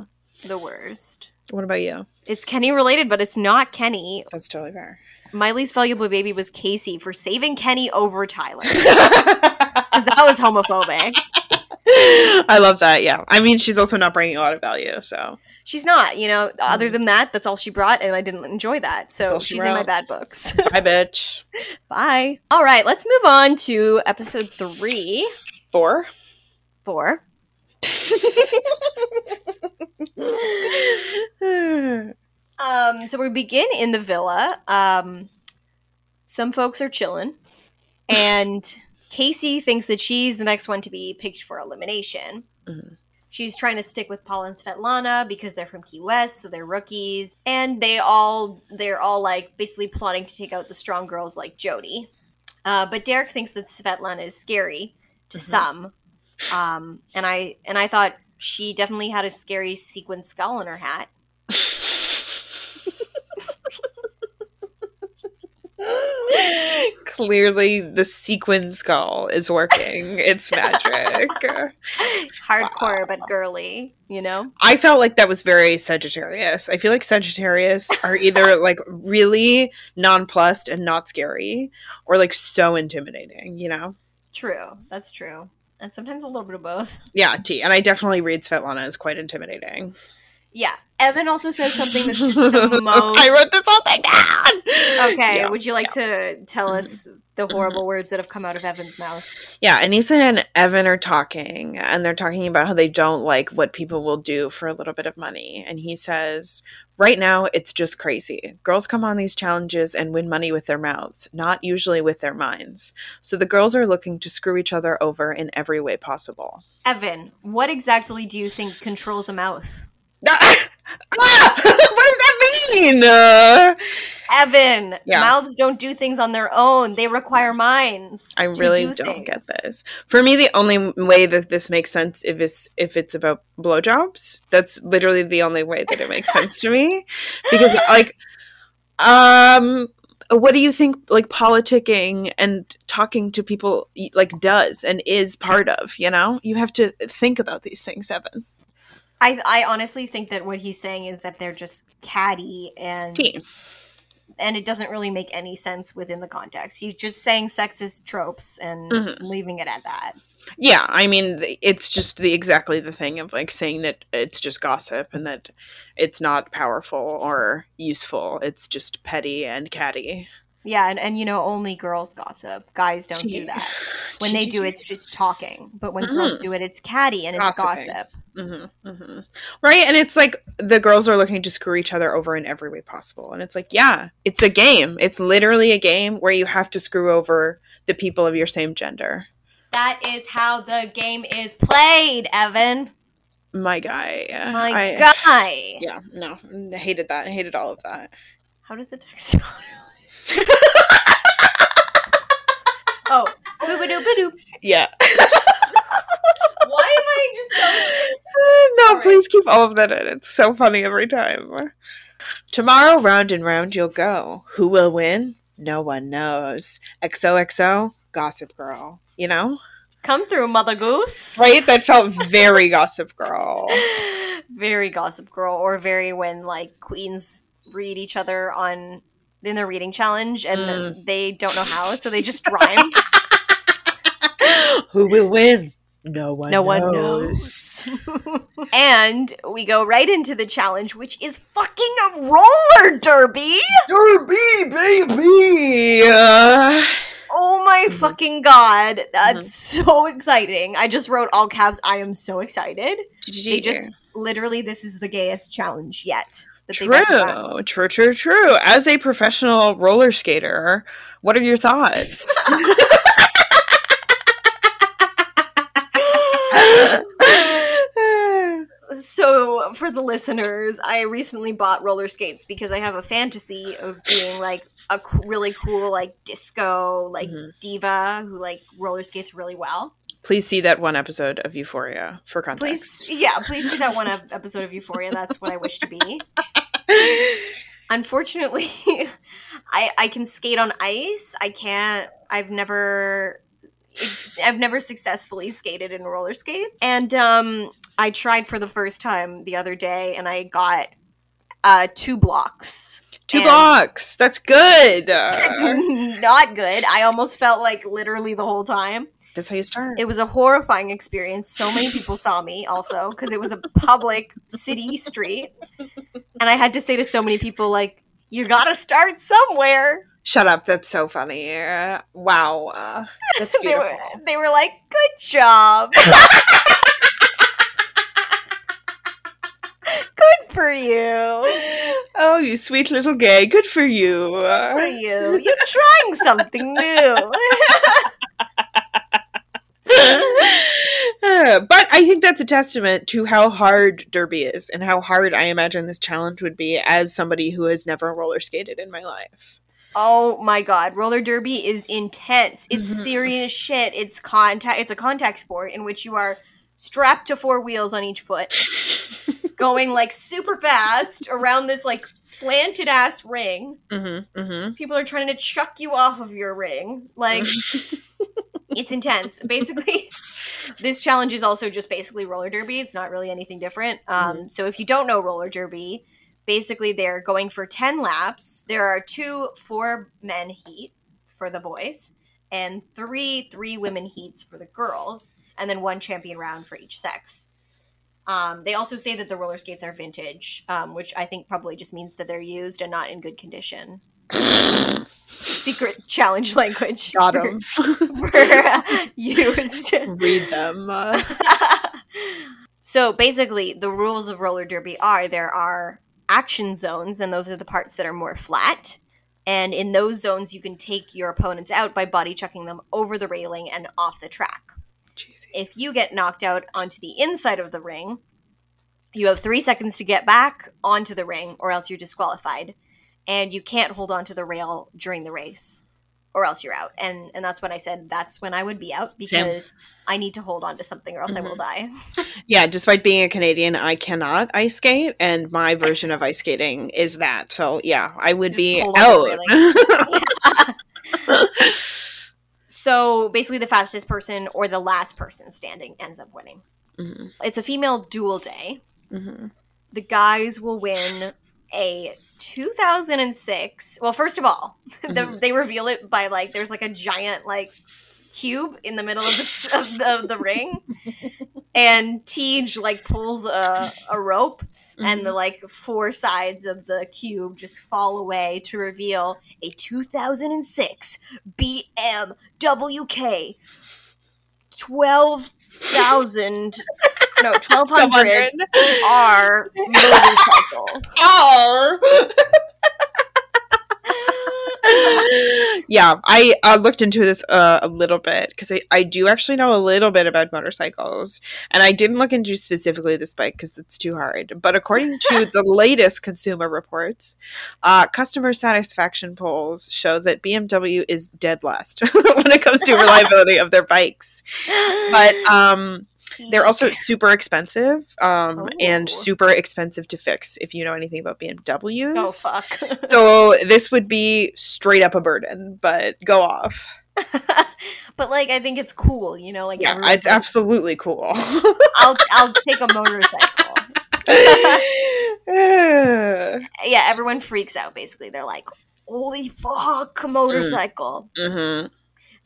The worst. What about you? It's Kenny related, but it's not Kenny. That's totally fair. My least valuable baby was Casey for saving Kenny over Tyler. Because that was homophobic. I love that. Yeah, I mean, she's also not bringing a lot of value. So She's not, you know, other than that, that's all she brought, and I didn't enjoy that. Mm. So she's in my bad books. bye, bitch. Bye. All right, let's move on to episode three, Four. four. Um, so we begin in the villa. Um, some folks are chilling, and Casey thinks that she's the next one to be picked for elimination. Mhm. She's trying to stick with Paul and Svetlana because they're from Key West, so they're rookies, and they all they're all like basically plotting to take out the strong girls like Jodi. Uh, but Derek thinks that Svetlana is scary to Mhm. some, um, and I and I thought she definitely had a scary sequin skull in her hat. Clearly, the sequin skull is working. It's magic. hardcore but girly, you know? I felt like that was very Sagittarius. I feel like Sagittarius are either like really nonplussed and not scary, or like so intimidating. You know? True. That's true. And sometimes a little bit of both. Yeah, T. And I definitely read Svetlana as quite intimidating. Yeah. Evan also says something that's just the most I wrote this whole thing down. Okay, Yeah. would you like to tell us mm-hmm. the horrible words that have come out of Evan's mouth? Yeah, Aneesa and Evan are talking, and they're talking about how they don't like what people will do for a little bit of money. And he says, Right now, it's just crazy. Girls come on these challenges and win money with their mouths, not usually with their minds. So the girls are looking to screw each other over in every way possible. Evan, what exactly do you think controls a mouth? Ah! what does that mean? Uh, Evan, Yeah. mouths don't do things on their own. They require minds. I really do don't get this. For me, the only way that this makes sense if it's if it's about blowjobs. That's literally the only way that it makes sense to me. Because like, um, what do you think? Like politicking and talking to people like does and is part of. You know, you have to think about these things, Evan. I, I honestly think that what he's saying is that they're just catty and Team. and it doesn't really make any sense within the context. He's just saying sexist tropes and Mhm. leaving it at that. Yeah, I mean, it's just the exactly the thing of like saying that it's just gossip and that it's not powerful or useful. It's just petty and catty. Yeah, and, and you know, only girls gossip. Guys don't do that. When they do, it's just talking. But when girls Mhm. do it, it's catty and it's Gossiping. gossip. hmm hmm right, and it's like the girls are looking to screw each other over in every way possible, and it's like, yeah, it's a game. It's literally a game where you have to screw over the people of your same gender. That is how the game is played, Evan. My guy, My I- guy. yeah, no, I hated that. I hated all of that. How does it text sound? oh, boop-a-doop-a-doop. Yeah. Why am I just so... no, Alright. please keep all of that in. It's so funny every time. Tomorrow, round and round you'll go. Who will win? no one knows. XOXO, Gossip Girl. You know? Come through, Mother Goose. Right? That felt very Gossip Girl. very Gossip Girl, or very when like queens read each other on in the reading challenge and Mm. they don't know how, so they just rhyme. Who will win? No one no knows. one knows. and we go right into the challenge, which is fucking a roller derby. Derby, baby! Uh, Oh my Mhm. fucking god. That's so exciting. I just wrote all caps. I am so excited. They just literally this is the gayest challenge yet. True, true, true, true. As a professional roller skater, what are your thoughts? so for the listeners, I recently bought roller skates because I have a fantasy of being like a really cool like disco like Mhm. diva who like roller skates really well. Please see that one episode of Euphoria for context. Please, yeah, please see that one episode of Euphoria. That's what I wish to be. Unfortunately, I I can skate on ice. I can't. I've never. I've never successfully skated in roller skates, and um, I tried for the first time the other day, and I got uh, two blocks. Two blocks. That's good. It's not good. I almost felt like literally the whole time. That's how you start. It was a horrifying experience. So many people saw me also because it was a public city street. And I had to say to so many people, like, you gotta start somewhere. Shut up. That's so funny. Uh, wow. Uh, that's They beautiful. were, they were like, good job. good for you. Oh, you sweet little gay. Good for you. For you. You're trying something new. But I think that's a testament to how hard Derby is and how hard I imagine this challenge would be as somebody who has never roller skated in my life. Oh my god, roller derby is intense. It's Mhm. serious shit. It's contact it's a contact sport in which you are strapped to four wheels on each foot, going like super fast around this like slanted ass ring. Mm-hmm, mm-hmm. People are trying to chuck you off of your ring. Like it's intense. Basically, this challenge is also just basically roller derby. It's not really anything different. Um, So if you don't know roller derby, basically they're going for 10 laps. There are two four men heat for the boys and three three women heats for the girls, and then one champion round for each sex. Um, they also say that the roller skates are vintage, um, which I think probably just means that they're used and not in good condition. Secret challenge language. Got 'em. were used. Read them. Uh, so basically, the rules of roller derby are there are action zones, and those are the parts that are more flat. And in those zones, you can take your opponents out by body chucking them over the railing and off the track. If you get knocked out onto the inside of the ring, you have three seconds to get back onto the ring, or else you're disqualified. And you can't hold on to the rail during the race, or else you're out. And and that's when I said that's when I would be out Same. because I need to hold on to something, or else I will die. Yeah, despite being a Canadian, I cannot ice skate, and my version of ice skating is that. So yeah, I would Just be out. So basically, the fastest person or the last person standing ends up winning. Mhm, It's a female dual day. mhm. The guys will win a 2006. Well, first of all, the, Mhm. they reveal it by like there's like a giant like cube in the middle of the of the, the ring, and TJ like pulls a, a rope and the like four sides of the cube just fall away to reveal a 2006 BMWK 12,000 no 1200 R motorcycle. yeah, I uh, looked into this uh, a little bit because I, I do actually know a little bit about motorcycles, and I didn't look into specifically this bike because it's too hard. But according to the latest Consumer Reports, uh, customer satisfaction polls show that BMW is dead last when it comes to reliability of their bikes. But um, They're also super expensive, um, and super expensive to fix if you know anything about BMWs. oh fuck. so this would be straight up a burden, but go off. but like, I think it's cool, you know. Like, Yeah, it's absolutely cool. I'll I'll take a motorcycle. Yeah, everyone freaks out. Basically, they're like, "Holy fuck, motorcycle!" mm-hmm.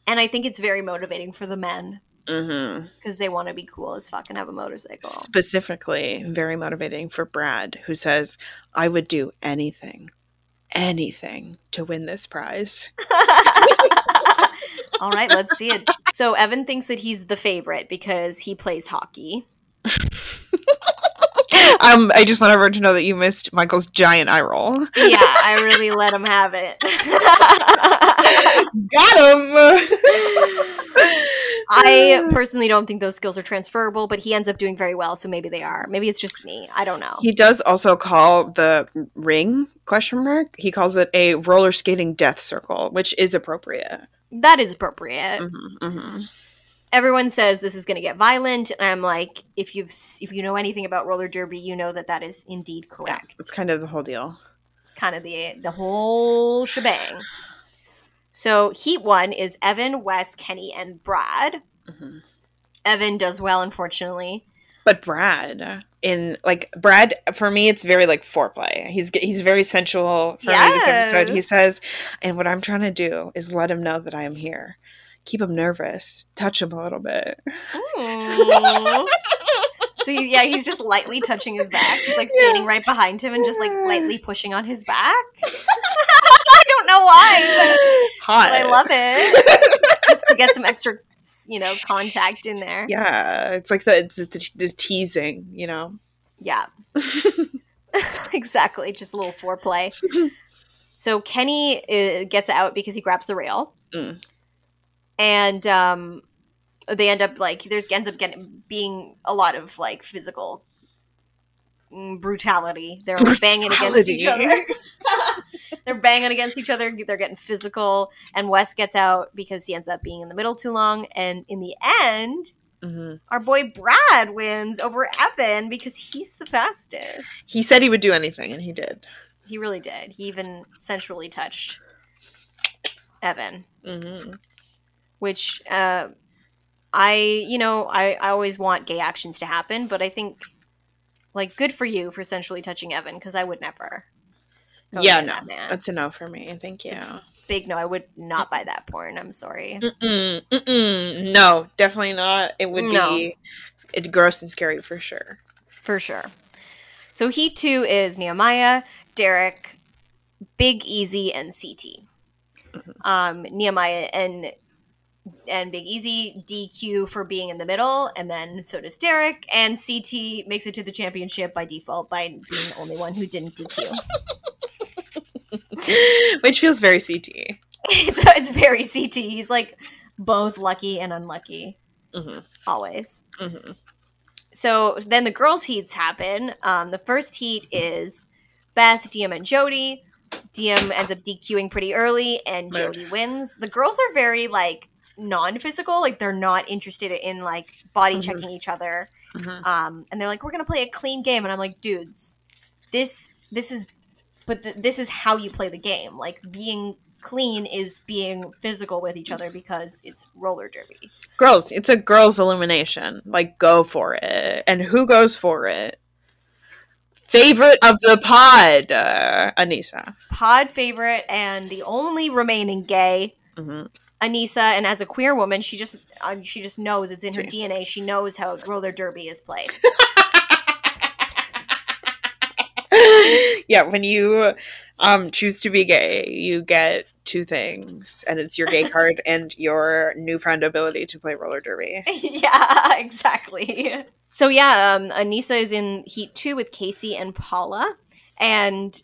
And I think it's very motivating for the men Mm-hmm. because they want to be cool as fuck and have a motorcycle. Specifically, very motivating for Brad, who says, I would do anything, anything to win this prize. All right, let's see it. So Evan thinks that he's the favorite because he plays hockey. um, I just want everyone to know that you missed Michael's giant eye roll. Yeah, I really let him have it. Got him! I personally don't think those skills are transferable, but he ends up doing very well, so maybe they are. Maybe it's just me. I don't know. He does also call the ring question mark. He calls it a roller skating death circle, which is appropriate. That is appropriate. hmm hmm Everyone says this is going to get violent, and I'm like, if you've if you know anything about roller derby, you know that that is indeed Yeah, correct. it's kind of the whole deal. kind of the the whole shebang. So Heat One is Evan, Wes, Kenny, and Brad. hmm Evan does well, unfortunately. But Brad, in like Brad, for me, it's very like foreplay. He's he's very sensual for me this episode. He says, and what I'm trying to do is let him know that I am here. Keep him nervous. Touch him a little bit. Ooh. so he- yeah, he's just lightly touching his back. He's like standing right behind him and just like lightly pushing on his back. I don't know why, Hot. but I love it. Just to get some extra, you know, contact in there. Yeah, it's like the it's the, the teasing, you know. Yeah. exactly. Just a little foreplay. so Kenny uh, gets out because he grabs the rail. Mm. And um, they end up like, there's ends up getting being a lot of like physical mm, brutality. They're like, banging against each other. They're banging against each other. They're getting physical. And Wes gets out because he ends up being in the middle too long. And in the end, Mhm. our boy Brad wins over Evan because he's the fastest. He said he would do anything, and he did. He really did. He even sensually touched Evan, hmm which uh, I, you know, I, I always want gay actions to happen, but I think, like, good for you for sensually touching Evan because I would never. Go Yeah, no, man. that's a no for me. Thank you. Big no, I would not buy that porn. I'm sorry. Mm-mm, mm-mm. No, definitely not. It would No. be it gross and scary for sure. For sure. So he too is Nehemiah, Derek, Big Easy, and CT. Mhm. Um, Nehemiah and and Big Easy DQ for being in the middle, and then so does Derek. And CT makes it to the championship by default by being the only one who didn't DQ. Which feels very CT. it's it's very CT. He's like both lucky and unlucky hmm always. hmm so then the girls' heats happen. Um, the first heat is Beth, Diem, and Jodi. Diem ends up DQing pretty early, and. Jodi wins. The girls are very like non-physical, like they're not interested in like body Mhm. checking each other. hmm Um, and they're like, "We're gonna play a clean game," and I'm like, "Dudes, this this is, but th- this is how you play the game. Like being clean is being physical with each other because it's roller derby." Girls, it's a girls' elimination. Like, go for it. And who goes for it? Favorite of the pod, uh, Aneesa. Pod favorite and the only remaining gay hmm Aneesa, and as a queer woman, she just uh, she just knows it's in her. DNA. She knows how roller derby is played. yeah, when you um choose to be gay, you get two things, and it's your gay card and your newfound ability to play roller derby. yeah, exactly. So yeah, um, Aneesa is in Heat Two with Casey and Paula, and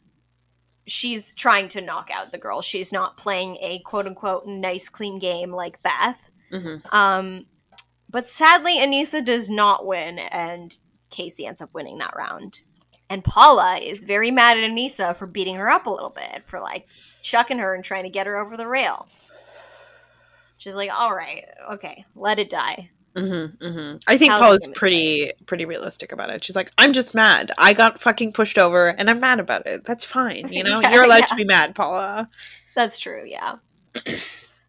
she's trying to knock out the girl. She's not playing a quote unquote nice clean game like Beth. hmm Um, but sadly, Aneesa does not win, and Casey ends up winning that round. And Paula is very mad at Aneesa for beating her up a little bit, for like chucking her and trying to get her over the rail. She's like, all right, okay, let it die. Mm-hmm, mm-hmm. I think How's Paul it is gonna be? pretty pretty realistic about it. She's like, I'm just mad. I got fucking pushed over, and I'm mad about it. That's fine. You know, Yeah, you're allowed yeah. to be mad, Paula. That's true, yeah.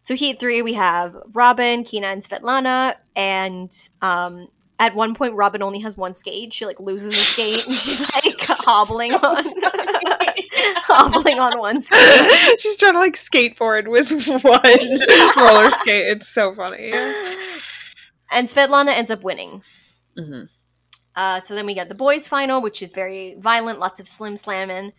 so heat three, we have Robin, Kina, and Svetlana, and um, at one point, Robin only has one skate. She like loses a skate, and she's like hobbling on, hobbling on one skate. She's trying to like skateboard with one roller skate. It's so funny. And Svetlana ends up winning. hmm Uh, so then we get the boys' final, which is very violent, lots of slim slamming,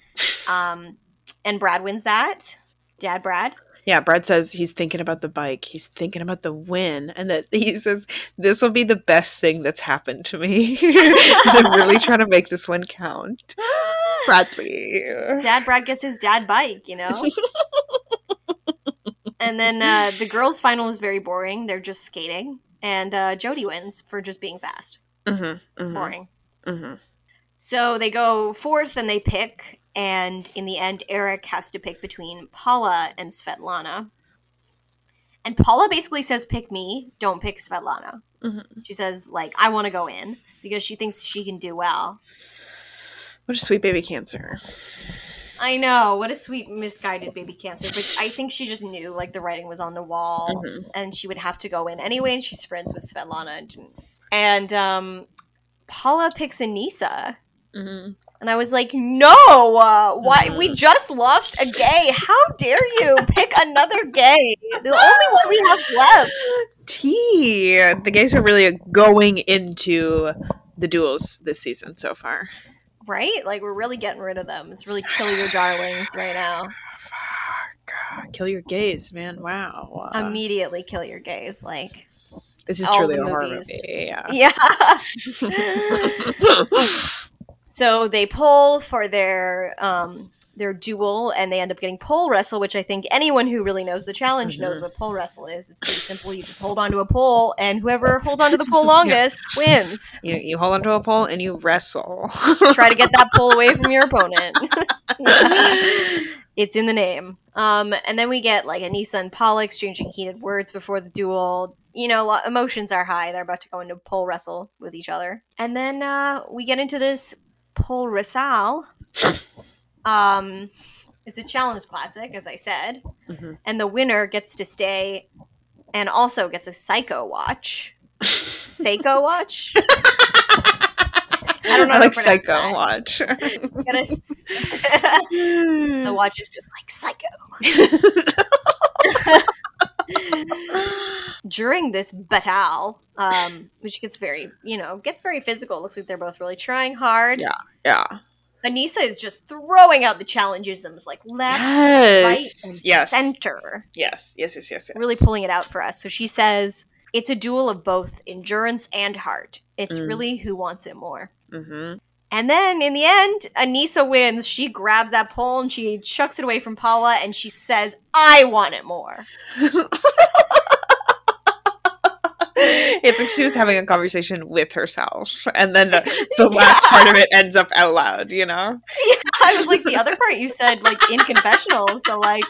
um, and Brad wins that. Dad, Brad. Yeah, Brad says he's thinking about the bike. He's thinking about the win, and that he says this will be the best thing that's happened to me. I'm really trying to make this one count. Bradley. Dad Brad gets his dad bike, you know? and then uh, the girls' final is very boring. They're just skating. And uh, Jodi wins for just being fast. Mm-hmm, Boring. hmm So they go fourth and they pick. And in the end, Eric has to pick between Paula and Svetlana. And Paula basically says, pick me, don't pick Svetlana. Mhm. She says, like, I want to go in because she thinks she can do well. What a sweet baby cancer. I know. What a sweet misguided baby cancer. But I think she just knew like the writing was on the wall Mhm. and she would have to go in anyway and she's friends with Svetlana and, and um Paula picks Aneesa. Mm-hmm. And I was like, "No! Uh, why Mhm. we just lost a gay. How dare you pick another gay? The only one we have left." T. The gays are really going into the duels this season so far. Right? Like we're really getting rid of them. It's really kill your darlings right now. Fuck. Kill your gays, man. Wow. Uh, Immediately kill your gays like this is truly a horror movie. Yeah. Yeah. so they pull for their um their duel and they end up getting pole wrestle which i think anyone who really knows the challenge knows Mhm. what pole wrestle is. It's pretty simple. You just hold onto a pole and whoever holds onto the pole longest wins. You, you hold onto a pole and you wrestle. try to get that pole away from your opponent. It's in the name. Um and then we get like aneesa and paula exchanging heated words before the duel. You know emotions are high. They're about to go into pole wrestle with each other. And then uh we get into this pole wrestle um it's a challenge classic as i said Mhm. and the winner gets to stay and also gets a psycho watch Seiko watch I don't know I like Psycho that. Watch. The watch is just like psycho during this battle, um, which gets very, you know, gets very physical. It looks like they're both really trying hard. Yeah. yeah. Aneesa is just throwing out the challengisms like left, right, Yes. and yes. center, yes. Yes. Yes. Yes. Yes. really pulling it out for us. So she says it's a duel of both endurance and heart. It's Mm. really who wants it more. hmm And then in the end, Aneesa wins. She grabs that pole and she chucks it away from Paula and she says, I want it more. it's like she was having a conversation with herself, and then the, the last part of it ends up out loud. You know. I was like, the other part you said, like, in confessional. So, like,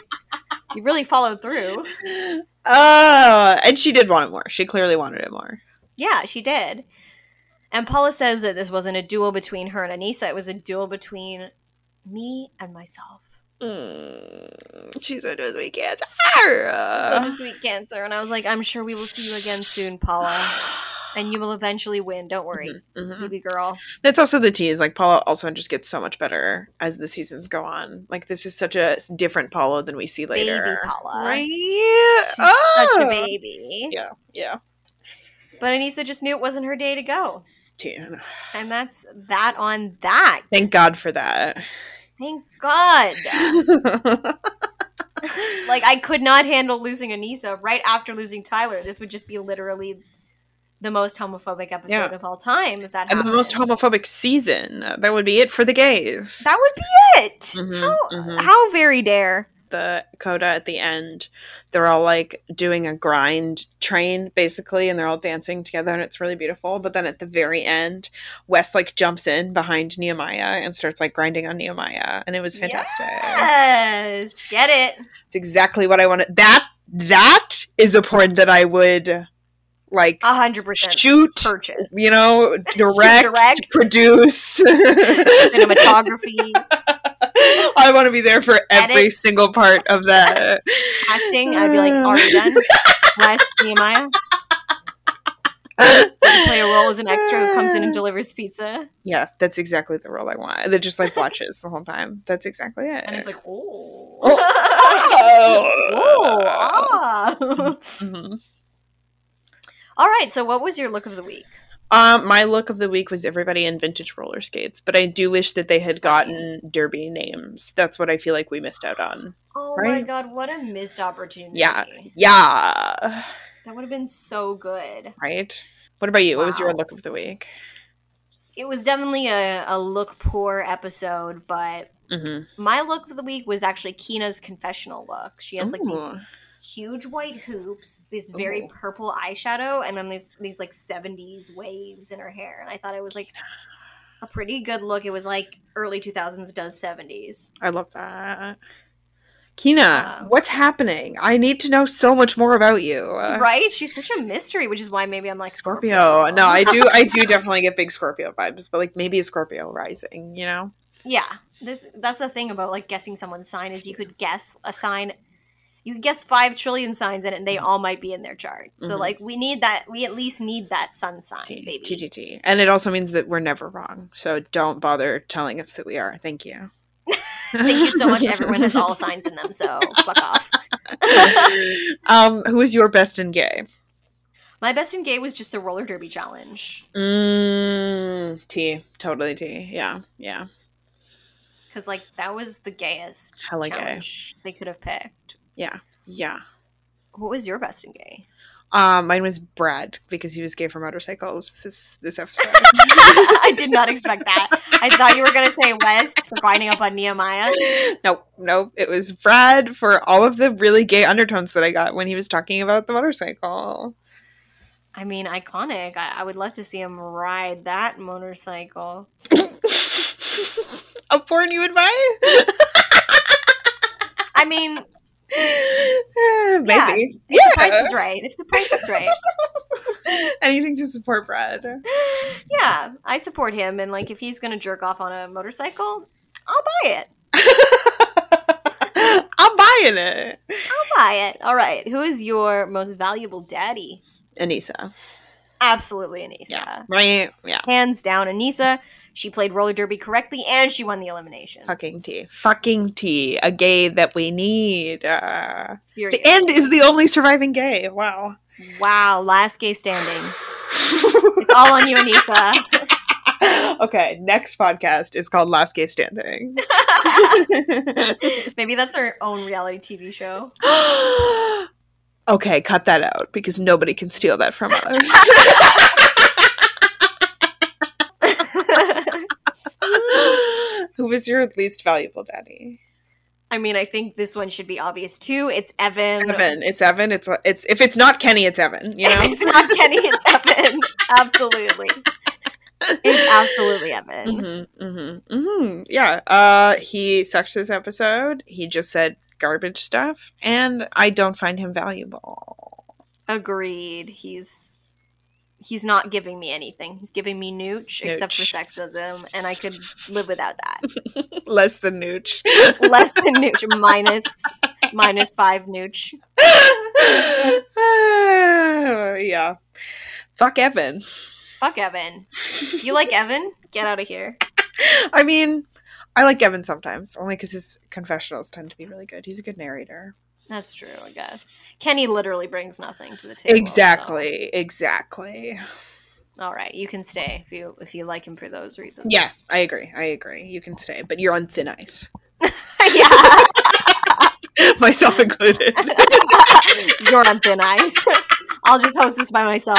you really followed through. Oh, and she did want it more. She clearly wanted it more. Yeah, she did. And Paula says that this wasn't a duel between her and Aneesa. It was a duel between me and myself. Mm, she said it was we can't. Such a sweet cancer. And I was like, I'm sure we will see you again soon, Paula. And you will eventually win. Don't worry, Mhm. baby girl. That's also the tease. Like Paula also just gets so much better as the seasons go on. Like this is such a different Paula than we see later. Baby Paula. Right? She's such a Oh! baby. Yeah, yeah. But Aneesa just knew it wasn't her day to go. And that's that on that. Thank God for that. Thank God. like I could not handle losing Aneesa right after losing Tyler. This would just be literally the most homophobic episode Yeah. of all time if that and the most homophobic season. That would be it for the gays. That would be it. Mhm, how, mhm. how very dare. The coda at the end, they're all like doing a grind train basically, and they're all dancing together, and it's really beautiful. But then at the very end, Wes like jumps in behind Nehemiah and starts like grinding on Nehemiah, and it was fantastic. Yes. Get it. It's exactly what I wanted. That that is a porn that I would like A hundred percent shoot, purchase. you know, direct, direct. produce. cinematography, I want to be there for every Edit. single part of that. casting. I'd be like, are you done? Wes Nehemiah. Play a role as an extra who comes in and delivers pizza, Yeah, that's exactly the role I want. That just like watches the whole time. That's exactly it. and it's like, oh, Oh. oh, ah. Mhm. All right. So, what was your look of the week? Um, my look of the week was everybody in vintage roller skates, but I do wish that they had gotten derby names. That's what I feel like we missed out on. Oh my god, what a missed opportunity! Yeah. Yeah, that would have been so good. right. What about you? What was your look of the week? It was definitely a, a look poor episode, but hmm my look of the week was actually Kina's confessional look. She has like these Ooh. Huge white hoops, this very Ooh. purple eyeshadow, and then these these like seventies waves in her hair. And I thought it was like a pretty good look. It was like early two thousands does seventies. I love that. Kina, Um, what's happening? I need to know so much more about you. Right? She's such a mystery, which is why maybe I'm like Scorpio. No, I do. I do definitely get big Scorpio vibes, but like maybe a Scorpio rising. You know? Yeah, this that's the thing about like guessing someone's sign is you could guess a sign, you guess five trillion signs in it, and they all might be in their chart. So Mhm. like we need that. We at least need that sun sign, T- baby. TTT. And it also means that we're never wrong. So don't bother telling us that we are. Thank you. Thank you so much. Everyone has all signs in them, so fuck off. um, who is your best in gay? My best in gay was just the roller derby challenge Mm, T. Totally T. Yeah. Yeah. because like that was the gayest Hella gay. challenge they could have picked. Yeah. Yeah. What was your best in gay? Um, mine was Brad because he was gay for motorcycles this this episode. I did not expect that. I thought you were gonna say Wes for binding up on Nehemiah. nope, nope. It was Brad for all of the really gay undertones that I got when he was talking about the motorcycle. I mean, iconic. I, I would love to see him ride that motorcycle. A porn you would buy? I mean, Maybe. Yeah. if the price is right. If the price is right. Anything to support Brad. Yeah, I support him, and like if he's gonna jerk off on a motorcycle, I'll buy it. I'm buying it. I'll buy it. All right. Who is your most valuable daddy? Aneesa. Absolutely, Aneesa. Yeah. Right? Yeah. Hands down, Aneesa. She played roller derby correctly, and she won the elimination. Fucking tea. Fucking tea. A gay that we need. Uh, Seriously. the end is the only surviving gay. Wow. Wow, last gay standing. It's all on you, Aneesa. okay, next podcast is called Last Gay Standing. Maybe that's our own reality TV show. okay, cut that out because nobody can steal that from us. Who was your least valuable daddy? I mean, I think this one should be obvious too. It's Evan. Evan. It's Evan. It's it's if it's not Kenny, it's Evan. You know. If it's not Kenny, it's Evan. Absolutely. It's absolutely Evan. Mm-hmm, mm-hmm, mm-hmm. Yeah. Uh, he sucked this episode. He just said garbage stuff, and I don't find him valuable. Agreed. He's he's not giving me anything. He's giving me nooch, except for sexism, and I could live without that. Less than Nooch. Less than nooch, minus minus five nooch. yeah. Fuck Evan. Fuck Evan. You like Evan? Get out of here. I mean, I like Evan sometimes, only because his confessionals tend to be really good. He's a good narrator. That's true, I guess. Kenny literally brings nothing to the table. so- Exactly. Exactly. All right, you can stay if you if you like him for those reasons. Yeah, I agree. I agree. You can stay, but you're on thin ice, yeah. myself included. You're on thin ice. I'll just host this by myself.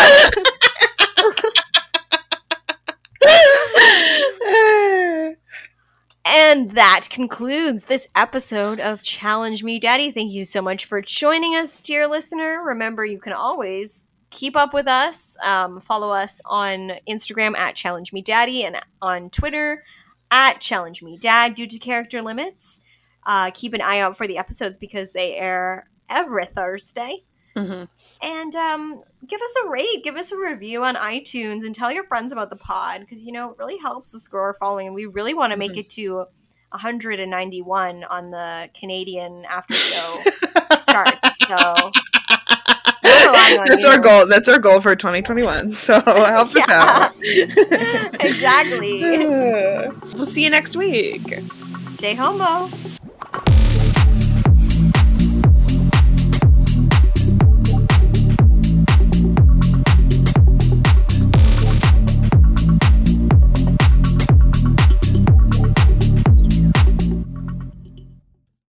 And that concludes this episode of Challenge Me Daddy. Thank you so much for joining us, dear listener. Remember, you can always keep up with us. Um, follow us on Instagram at Challenge Me Daddy and on Twitter at Challenge Me Dad due to character limits. Uh, keep an eye out for the episodes because they air every Thursday. Mm-hmm. And um, give us a rate, give us a review on iTunes, and tell your friends about the pod because you know it really helps us grow our following, and we really want to make Mhm. it to 191 on the Canadian after show charts. So we're relying on That's our goal. That's our goal for 2021. So help us out. exactly. we'll see you next week. Stay homo.